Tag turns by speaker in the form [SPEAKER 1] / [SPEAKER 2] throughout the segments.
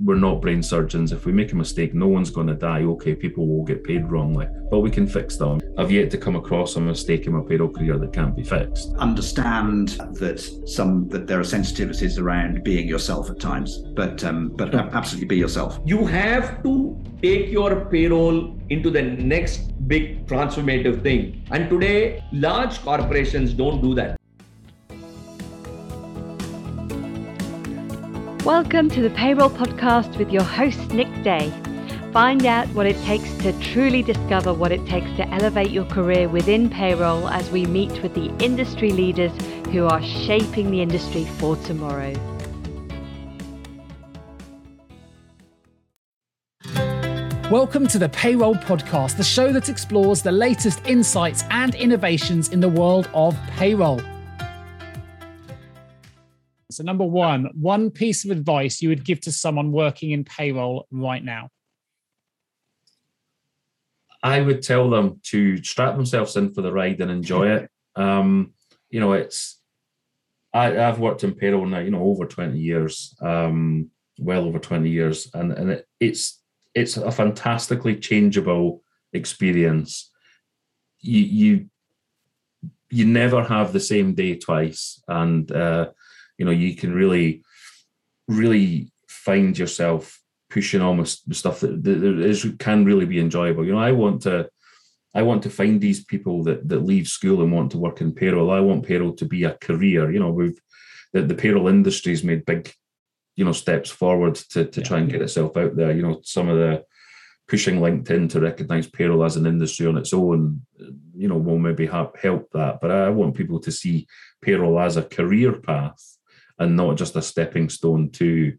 [SPEAKER 1] we're not brain surgeons. If we make a mistake, no one's going to die. Okay, people will get paid wrongly, but we can fix them. I've yet to come across a mistake in my payroll career that can't be fixed.
[SPEAKER 2] Understand that some that there are sensitivities around being yourself at times, but um, but absolutely be yourself.
[SPEAKER 3] You have to take your payroll into the next big transformative thing. And today, large corporations don't do that.
[SPEAKER 4] Welcome to the Payroll Podcast with your host, Nick Day. Find out what it takes to truly discover what it takes to elevate your career within payroll as we meet with the industry leaders who are shaping the industry for tomorrow.
[SPEAKER 5] Welcome to the Payroll Podcast, the show that explores the latest insights and innovations in the world of payroll. So, number one, one piece of advice you would give to someone working in payroll right now.
[SPEAKER 1] I would tell them to strap themselves in for the ride and enjoy it. Um, you know, it's I, have worked in payroll now, you know, over 20 years, um, well over 20 years, and, and it, it's it's a fantastically changeable experience. You you you never have the same day twice, and uh, you know you can really really find yourself pushing almost the stuff that, that is, can really be enjoyable. You know i want to i want to find these people that that leave school and want to work in payroll. I want payroll to be a career. You know we've the, the payroll industry's made big you know steps forward to, to try and get itself out there. You know some of the pushing linkedin to recognize payroll as an industry on its own you know will maybe help help that. But i want people to see payroll as a career path and not just a stepping stone to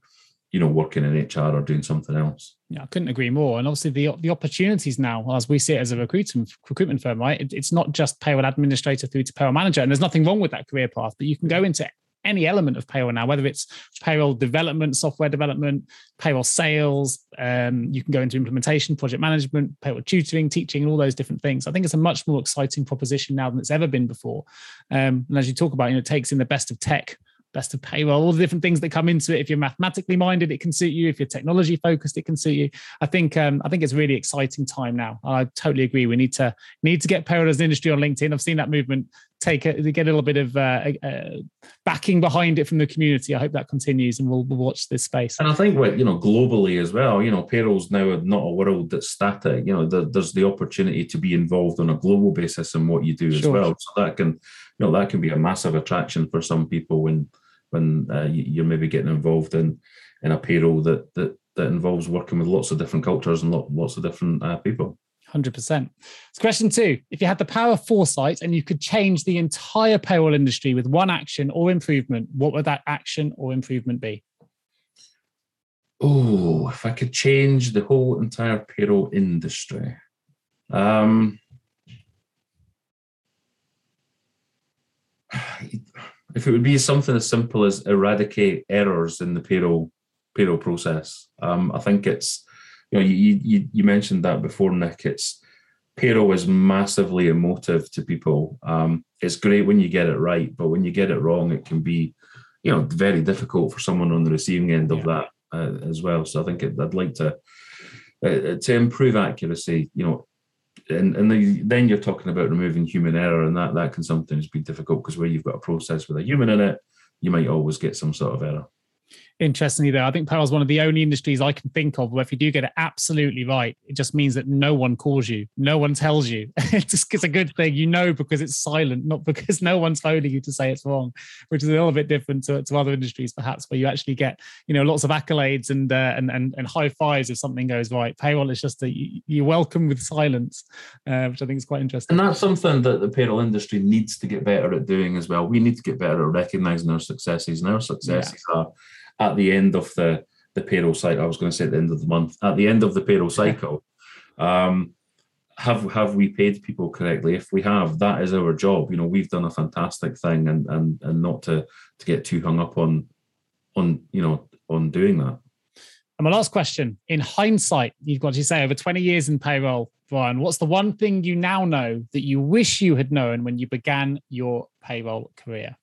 [SPEAKER 1] you know working in hr or doing something else
[SPEAKER 5] yeah i couldn't agree more and obviously the the opportunities now as we see it as a recruitment recruitment firm right it, it's not just payroll administrator through to payroll manager and there's nothing wrong with that career path but you can go into any element of payroll now, whether it's payroll development, software development, payroll sales. Um, you can go into implementation, project management, payroll tutoring, teaching, and all those different things. I think it's a much more exciting proposition now than it's ever been before. Um, and as you talk about, you know, it takes in the best of tech best of payroll, all the different things that come into it. If you're mathematically minded, it can suit you. If you're technology focused, it can suit you. I think um, I think it's a really exciting time now. I totally agree. We need to need to get payroll as an industry on LinkedIn. I've seen that movement take a, get a little bit of uh, uh, backing behind it from the community. I hope that continues, and we'll, we'll, watch this space.
[SPEAKER 1] And I think what you know globally as well. You know, payroll's now not a world that's static. You know, the, there's the opportunity to be involved on a global basis in what you do sure. as well. So that can, know, that can be a massive attraction for some people when when uh, you're maybe getting involved in in a payroll that that that involves working with lots of different cultures and lots of different uh, people.
[SPEAKER 5] 100%. So question two If you had the power of foresight and you could change the entire payroll industry with one action or improvement, what would that action or improvement be?
[SPEAKER 1] Oh, if I could change the whole entire payroll industry. Um, if it would be something as simple as eradicate errors in the payroll payroll process, um, I think it's you know you, you you mentioned that before, Nick. It's payroll is massively emotive to people. Um, it's great when you get it right, but when you get it wrong, it can be you know very difficult for someone on the receiving end of yeah. that uh, as well. So I think it, I'd like to uh, to improve accuracy. You know, and and the, then you're talking about removing human error, and that that can sometimes be difficult because where you've got a process with a human in it, you might always get some sort of error.
[SPEAKER 5] Interestingly, though, I think payroll is one of the only industries I can think of where if you do get it absolutely right, it just means that no one calls you, no one tells you. it's just it's a good thing, you know, because it's silent, not because no one's phoning you to say it's wrong, which is a little bit different to, to other industries, perhaps, where you actually get you know lots of accolades and uh, and, and and high fives if something goes right. Payroll is just a you welcome with silence, uh, which I think is quite interesting.
[SPEAKER 1] And that's something that the payroll industry needs to get better at doing as well. We need to get better at recognizing our successes, and our successes yeah. are at the end of the the payroll cycle. I was going to say at the end of the month, at the end of the payroll cycle. Um, have have we paid people correctly? If we have, that is our job. You know, we've done a fantastic thing, and and and not to to get too hung up on on you know on doing that.
[SPEAKER 5] And my last question: In hindsight, you've got to say over twenty years in payroll, Brian. What's the one thing you now know that you wish you had known when you began your payroll career?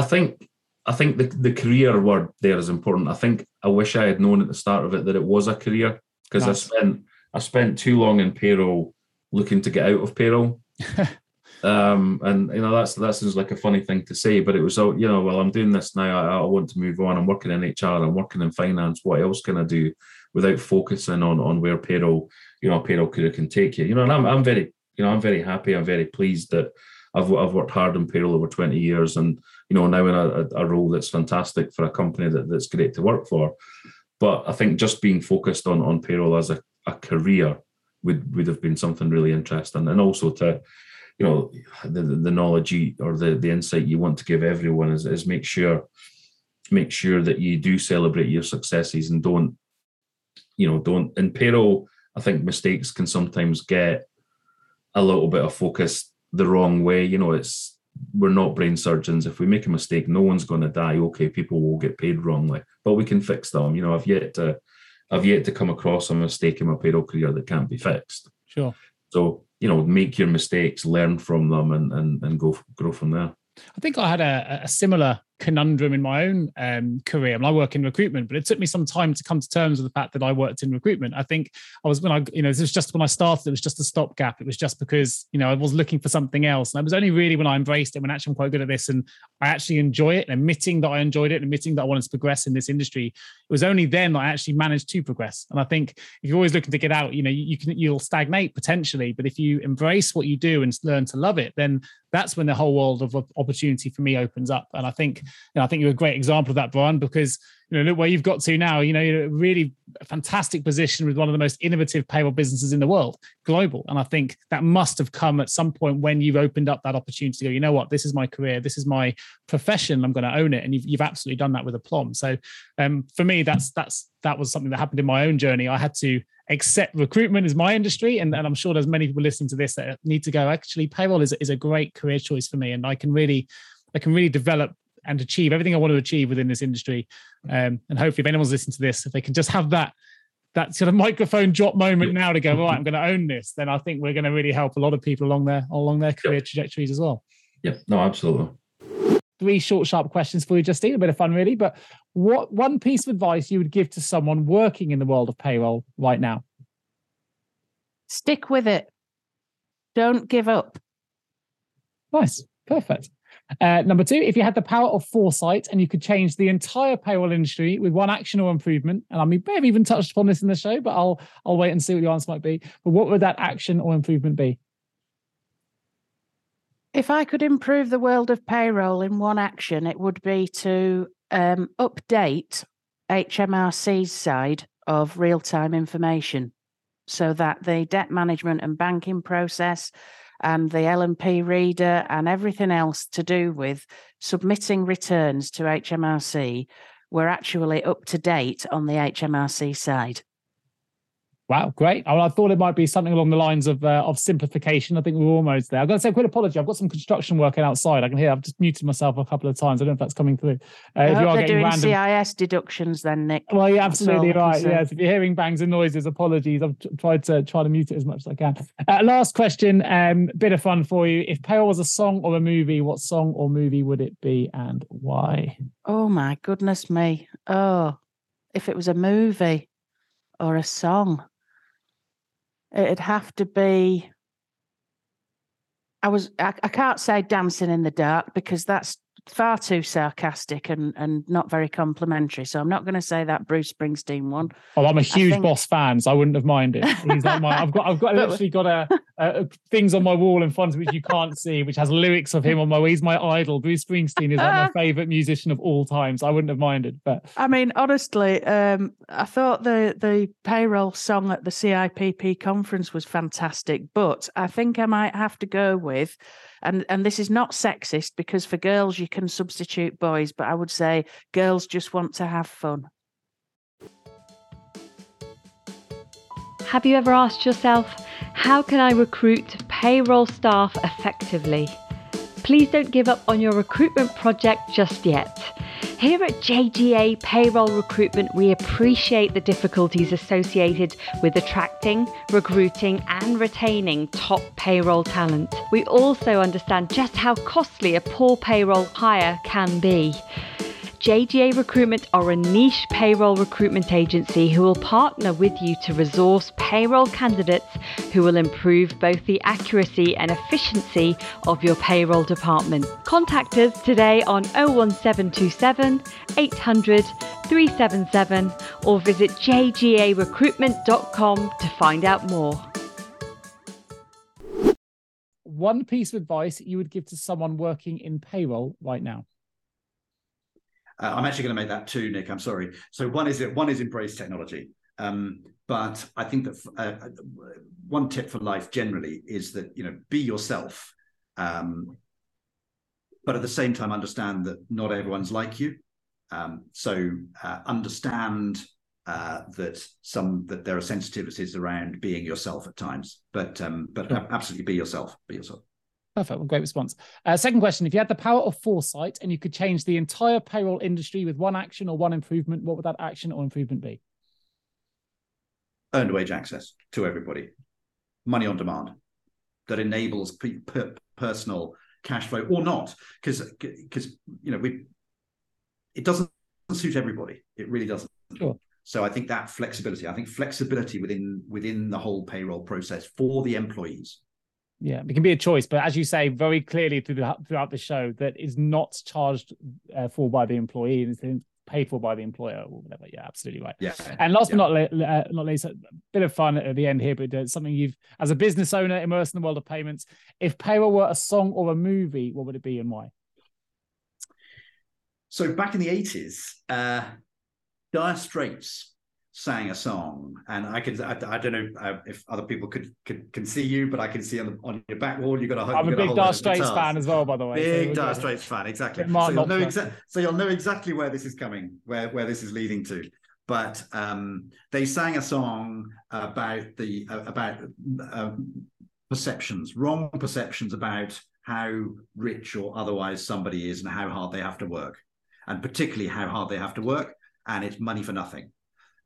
[SPEAKER 1] I think I think the, the career word there is important. I think I wish I had known at the start of it that it was a career because nice. I spent I spent too long in payroll looking to get out of payroll. um, and you know that's that sounds like a funny thing to say, but it was you know well I'm doing this now. I, I want to move on. I'm working in HR. I'm working in finance. What else can I do without focusing on on where payroll you know payroll career can take you? You know, and I'm I'm very you know I'm very happy. I'm very pleased that I've I've worked hard in payroll over 20 years, and you know now in a, a role that's fantastic for a company that, that's great to work for. But I think just being focused on on payroll as a, a career would would have been something really interesting, and also to you know the the knowledge you, or the the insight you want to give everyone is, is make sure make sure that you do celebrate your successes and don't you know don't in payroll i think mistakes can sometimes get a little bit of focus the wrong way. You know, it's we're not brain surgeons. If we make a mistake, no one's going to die. Okay, people will get paid wrongly, but we can fix them. You know, I've yet to I've yet to come across a mistake in my payroll career that can't be fixed.
[SPEAKER 5] Sure.
[SPEAKER 1] So you know, make your mistakes, learn from them, and and and go grow from there.
[SPEAKER 5] I think I had a, a similar conundrum in my own um, career. I, mean, I work in recruitment, but it took me some time to come to terms with the fact that I worked in recruitment. I think I was when I, you know, this was just when I started, it was just a stopgap. It was just because, you know, I was looking for something else. And it was only really when I embraced it, when actually I'm quite good at this and I actually enjoy it, and admitting that I enjoyed it, admitting that I wanted to progress in this industry. It was only then that I actually managed to progress. And I think if you're always looking to get out, you know, you, you can, you'll stagnate potentially. But if you embrace what you do and learn to love it, then that's when the whole world of opportunity for me opens up. And I think, know, I think you're a great example of that, Brian, because you know, look where you've got to now. You know, you're a really fantastic position with one of the most innovative payroll businesses in the world, global. And I think that must have come at some point when you've opened up that opportunity to go, you know what, this is my career, this is my profession, I'm going to own it. And you've, you've absolutely done that with aplomb. So um, for me, that's that's that was something that happened in my own journey. I had to accept recruitment as my industry. And, and I'm sure there's many people listening to this that need to go, actually, payroll is, is a great career choice for me. And I can really I can really develop and achieve everything I want to achieve within this industry. Um, and hopefully, if anyone's listening to this, if they can just have that that sort of microphone drop moment now to go, right, I'm going to own this, then I think we're going to really help a lot of people along their along their career trajectories as well.
[SPEAKER 1] Yeah, no, absolutely.
[SPEAKER 5] Three short, sharp questions for you, Justine. A bit of fun, really. But what one piece of advice you would give to someone working in the world of payroll right now?
[SPEAKER 6] Stick with it. Don't give up.
[SPEAKER 5] Nice. Perfect. Uh, number two, if you had the power of foresight and you could change the entire payroll industry with one action or improvement, and I mean, may have even touched upon this in the show, but I'll I'll wait and see what your answer might be. But what would that action or improvement be?
[SPEAKER 6] If I could improve the world of payroll in one action, it would be to um, update HMRC's side of real time information so that the debt management and banking process and the L&P reader and everything else to do with submitting returns to HMRC were actually up to date on the HMRC side.
[SPEAKER 5] Wow, great. I thought it might be something along the lines of uh, of simplification. I think we're almost there. I've got to say a quick apology. I've got some construction working outside. I can hear. I've just muted myself a couple of times. I don't know if that's coming through.
[SPEAKER 6] Uh, if you are getting doing random... CIS deductions, then Nick.
[SPEAKER 5] Well, you're absolutely right. Yes, if you're hearing bangs and noises, apologies. I've tried to try to mute it as much as I can. Uh, last question. Um, bit of fun for you. If Pale was a song or a movie, what song or movie would it be, and why?
[SPEAKER 6] Oh my goodness me! Oh, if it was a movie or a song it'd have to be I was I, I, can't say dancing in the dark because that's far too sarcastic and and not very complimentary. So I'm not going to say that Bruce Springsteen one.
[SPEAKER 5] Oh, I'm a huge think... Boss fan, so I wouldn't have minded. He's like my, I've got I've got literally got a, a, things on my wall in front of which you can't see, which has lyrics of him on my. He's my idol. Bruce Springsteen is like my favorite musician of all times. So I wouldn't have minded, but
[SPEAKER 6] I mean, honestly, um, I thought the the payroll song at the CIPP conference was fantastic, but I think I might have to go with and and this is not sexist because for girls you can substitute boys, but I would say girls just want to have fun.
[SPEAKER 4] Have you ever asked yourself, how can I recruit payroll staff effectively? Please don't give up on your recruitment project just yet. Here at JGA Payroll Recruitment, we appreciate the difficulties associated with attracting, recruiting, and retaining top payroll talent. We also understand just how costly a poor payroll hire can be. JGA Recruitment are a niche payroll recruitment agency who will partner with you to resource payroll candidates who will improve both the accuracy and efficiency of your payroll department. Contact us today on 01727 800 377 or visit jgarecruitment.com to find out more.
[SPEAKER 5] One piece of advice you would give to someone working in payroll right now.
[SPEAKER 2] Uh, I'm actually going to make that two, Nick. I'm sorry. So one is it. One is embrace technology. Um, but I think that uh, one tip for life generally is that you know be yourself, um, but at the same time understand that not everyone's like you. Um, so uh, understand uh, that some that there are sensitivities around being yourself at times, but um, but absolutely be yourself. Be yourself.
[SPEAKER 5] Perfect. Well, great response. Uh, second question: If you had the power of foresight and you could change the entire payroll industry with one action or one improvement, what would that action or improvement be?
[SPEAKER 2] Earned wage access to everybody, money on demand, that enables personal cash flow or not, because because you know we it doesn't suit everybody. It really doesn't.
[SPEAKER 5] Sure.
[SPEAKER 2] So I think that flexibility, I think flexibility within within the whole payroll process for the employees
[SPEAKER 5] yeah, it can be a choice, but as you say very clearly through the, throughout the show, that is not charged uh, for by the employee and it's paid for by the employer or whatever. Yeah, absolutely right.
[SPEAKER 2] Yeah.
[SPEAKER 5] And last
[SPEAKER 2] yeah.
[SPEAKER 5] but not uh, not least, a bit of fun at the end here, but uh, something you've, as a business owner, immersed in the world of payments. If payroll were a song or a movie, what would it be and why?
[SPEAKER 2] So back in the eighties, uh, Dire Straits sang a song, and I can I, I don't know uh, if other people could, could can see you, but I can see on the, on your back wall You've got a.
[SPEAKER 5] I'm a big Dire Straits fan as well, by the way.
[SPEAKER 2] Big so Dire Straits fan, exactly. So you'll know exactly. So you'll know exactly where this is coming, where where this is leading to. But um, they sang a song about the uh, about uh, perceptions, wrong perceptions about how rich or otherwise somebody is and how hard they have to work, and particularly how hard they have to work, and it's money for nothing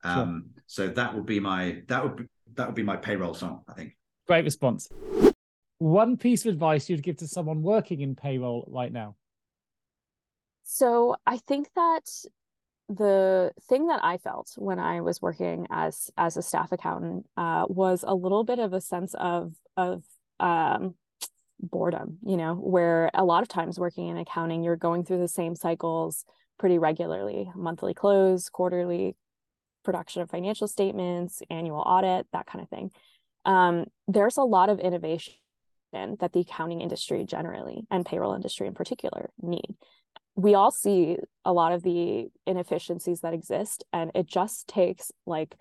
[SPEAKER 2] um, sure. So that would be my that would be, that would be my payroll song. I think.
[SPEAKER 5] Great response. One piece of advice you'd give to someone working in payroll right now.
[SPEAKER 7] So I think that the thing that I felt when I was working as as a staff accountant uh, was a little bit of a sense of of um, boredom. You know, where a lot of times working in accounting, you're going through the same cycles pretty regularly: monthly close, quarterly production of financial statements, annual audit, that kind of thing. Um, there's a lot of innovation that the accounting industry generally and payroll industry in particular need. We all see a lot of the inefficiencies that exist, and it just takes like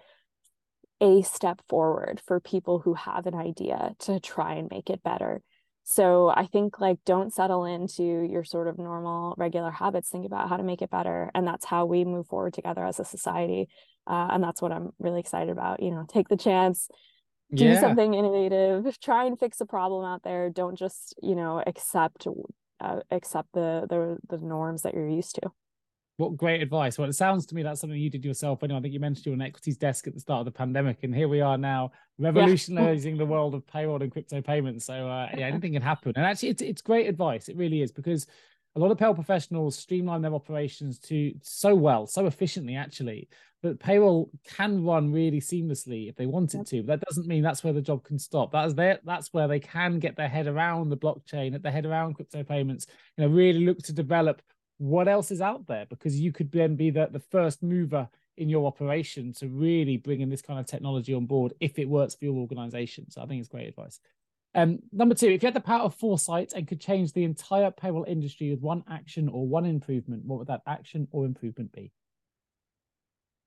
[SPEAKER 7] a step forward for people who have an idea to try and make it better. So I think like don't settle into your sort of normal regular habits. Think about how to make it better. And that's how we move forward together as a society uh, and that's what i'm really excited about you know take the chance do yeah. something innovative try and fix a problem out there don't just you know accept uh, accept the, the the norms that you're used to
[SPEAKER 5] what great advice well it sounds to me that's something you did yourself anyway i think you mentioned you on equities desk at the start of the pandemic and here we are now revolutionizing yeah. the world of payroll and crypto payments so uh, yeah anything can happen and actually it's, it's great advice it really is because a lot of payroll professionals streamline their operations to so well, so efficiently, actually, that payroll can run really seamlessly if they want it to. But that doesn't mean that's where the job can stop. That is there. That's where they can get their head around the blockchain, get their head around crypto payments. You know, really look to develop what else is out there because you could then be the, the first mover in your operation to really bring in this kind of technology on board if it works for your organization. So I think it's great advice. Um, number two, if you had the power of foresight and could change the entire payroll industry with one action or one improvement, what would that action or improvement be?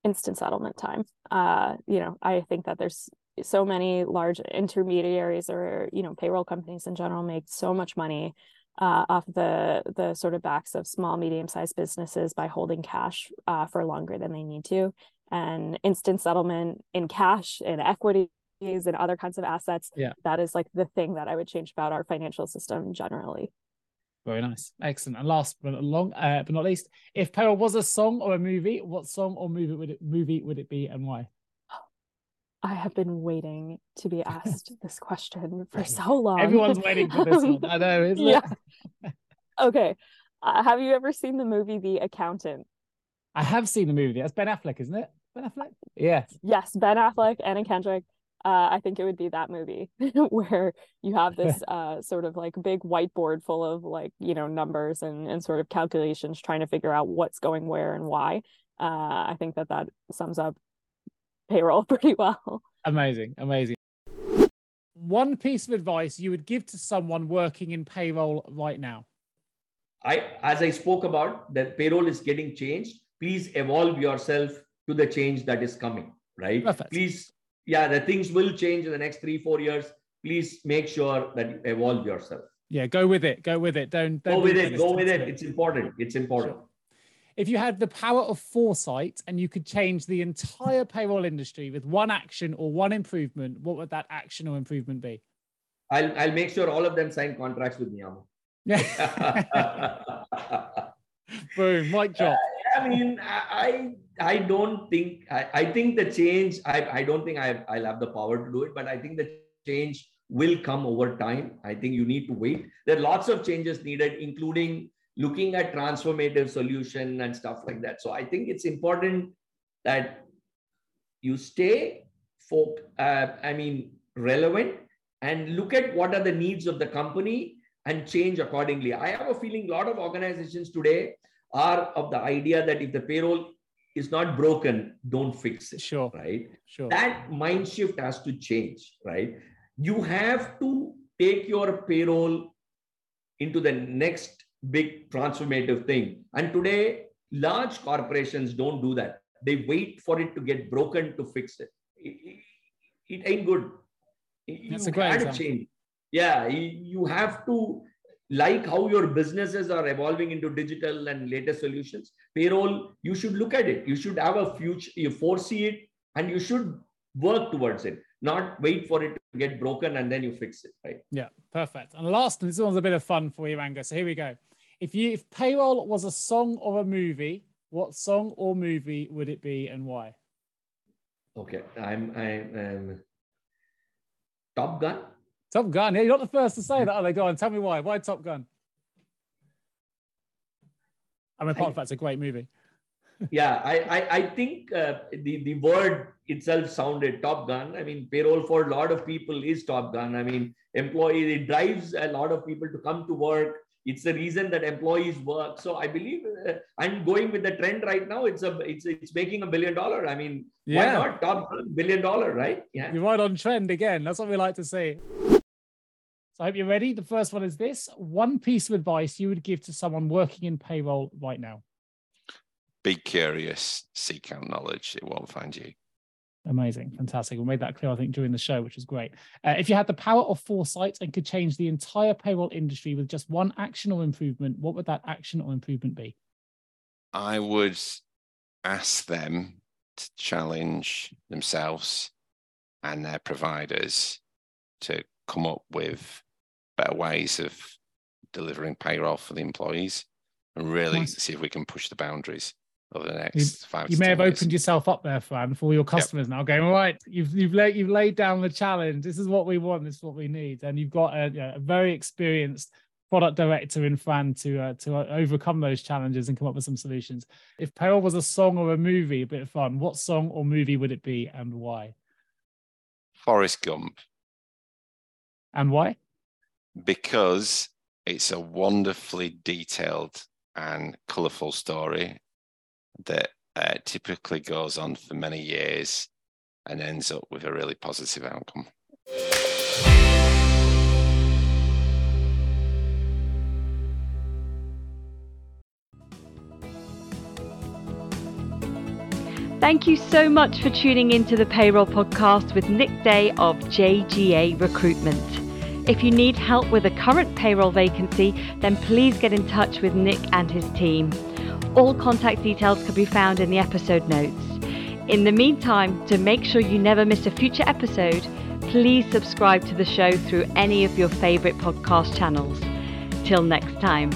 [SPEAKER 7] Instant settlement time. Uh, you know, I think that there's so many large intermediaries or you know payroll companies in general make so much money uh, off the the sort of backs of small medium sized businesses by holding cash uh, for longer than they need to and instant settlement in cash in equities and other kinds of assets.
[SPEAKER 5] Yeah.
[SPEAKER 7] That is like the thing that I would change about our financial system generally.
[SPEAKER 5] Very nice. Excellent. And last but not long, uh, but not least, if payroll was a song or a movie, what song or movie would it movie would it be and why?
[SPEAKER 7] Have been waiting to be asked this question for so long.
[SPEAKER 5] Everyone's waiting for this one. I know, isn't
[SPEAKER 7] yeah. it? okay. Uh, have you ever seen the movie The Accountant
[SPEAKER 5] I have seen the movie. That's Ben Affleck, isn't it? Ben Affleck. Yes.
[SPEAKER 7] Yes, Ben Affleck, Anna Kendrick. Uh, I think it would be that movie where you have this uh, sort of like big whiteboard full of like you know numbers and and sort of calculations trying to figure out what's going where and why. Uh, I think that that sums up payroll pretty well.
[SPEAKER 5] Amazing, amazing. One piece of advice you would give to someone working in payroll right now.
[SPEAKER 3] I, as I spoke about, that payroll is getting changed. Please evolve yourself to the change that is coming. Right.
[SPEAKER 5] Perfect.
[SPEAKER 3] Please, yeah, the things will change in the next three, four years. Please make sure that you evolve yourself.
[SPEAKER 5] Yeah, go with it. Go with it. Don't, don't
[SPEAKER 3] go with it. Go with it. It's important. It's important. Sure.
[SPEAKER 5] If you had the power of foresight and you could change the entire payroll industry with one action or one improvement, what would that action or improvement be?
[SPEAKER 3] I'll, I'll make sure all of them sign contracts with Neeyamo.
[SPEAKER 5] Yeah. Boom, mic uh, drop.
[SPEAKER 3] I mean, I I don't think I, I think the change. I, I don't think I I'll have the power to do it, but I think the change will come over time. I think you need to wait. There are lots of changes needed, including looking at transformative solution and stuff like that. So I think it's important that you stay folk. Uh, I mean, relevant and look at what are the needs of the company and change accordingly. I have a feeling a lot of organizations today are of the idea that if the payroll is not broken, don't fix it.
[SPEAKER 5] Sure.
[SPEAKER 3] Right.
[SPEAKER 5] Sure.
[SPEAKER 3] That mind shift has to change. Right. You have to take your payroll into the next big transformative thing. And today, large corporations don't do that. They wait for it to get broken to fix it. It, it ain't good.
[SPEAKER 5] That's you a great change
[SPEAKER 3] yeah you have to like how your businesses are evolving into digital and latest solutions payroll you should look at it you should have a future you foresee it and you should work towards it not wait for it to get broken and then you fix it right
[SPEAKER 5] yeah perfect and last and this one's a bit of fun for you Angus so here we go if you if payroll was a song or a movie what song or movie would it be and why
[SPEAKER 3] okay i'm i'm, I'm top gun
[SPEAKER 5] Top Gun. Yeah, you're not the first to say that, are they? Go on, tell me why. Why Top Gun? I mean, apart from that's a great movie.
[SPEAKER 3] Yeah, I I, I think uh, the the word itself sounded Top Gun. I mean, payroll for a lot of people is Top Gun. I mean, employee it drives a lot of people to come to work. It's the reason that employees work. So I believe uh, I'm going with the trend right now. It's a it's it's making a billion dollar. I mean, yeah. why not Top Gun billion dollar, right?
[SPEAKER 5] Yeah, you're right on trend again. That's what we like to see. So I hope you're ready. The first one is this one piece of advice you would give to someone working in payroll right now.
[SPEAKER 8] Be curious, seek out knowledge, it won't find you.
[SPEAKER 5] Amazing, fantastic. We made that clear, I think, during the show, which was great. Uh, if you had the power of foresight and could change the entire payroll industry with just one action or improvement, what would that action or improvement be?
[SPEAKER 8] I would ask them to challenge themselves and their providers to come up with better ways of delivering payroll for the employees and really nice. see if we can push the boundaries over the next
[SPEAKER 5] you,
[SPEAKER 8] five.
[SPEAKER 5] You may have
[SPEAKER 8] years.
[SPEAKER 5] opened yourself up there, Fran, for your customers yep. now. Going all right, you've you've laid you've laid down the challenge. This is what we want. This is what we need, and you've got a, a very experienced product director in Fran to uh, to uh, overcome those challenges and come up with some solutions. If payroll was a song or a movie, a bit of fun, what song or movie would it be, and why?
[SPEAKER 8] Forrest Gump.
[SPEAKER 5] And why?
[SPEAKER 8] Because it's a wonderfully detailed and colourful story that uh, typically goes on for many years and ends up with a really positive outcome.
[SPEAKER 4] Thank you so much for tuning into the Payroll Podcast with Nick Day of JGA Recruitment. If you need help with a current payroll vacancy, then please get in touch with Nick and his team. All contact details can be found in the episode notes. In the meantime, to make sure you never miss a future episode, please subscribe to the show through any of your favourite podcast channels. Till next time.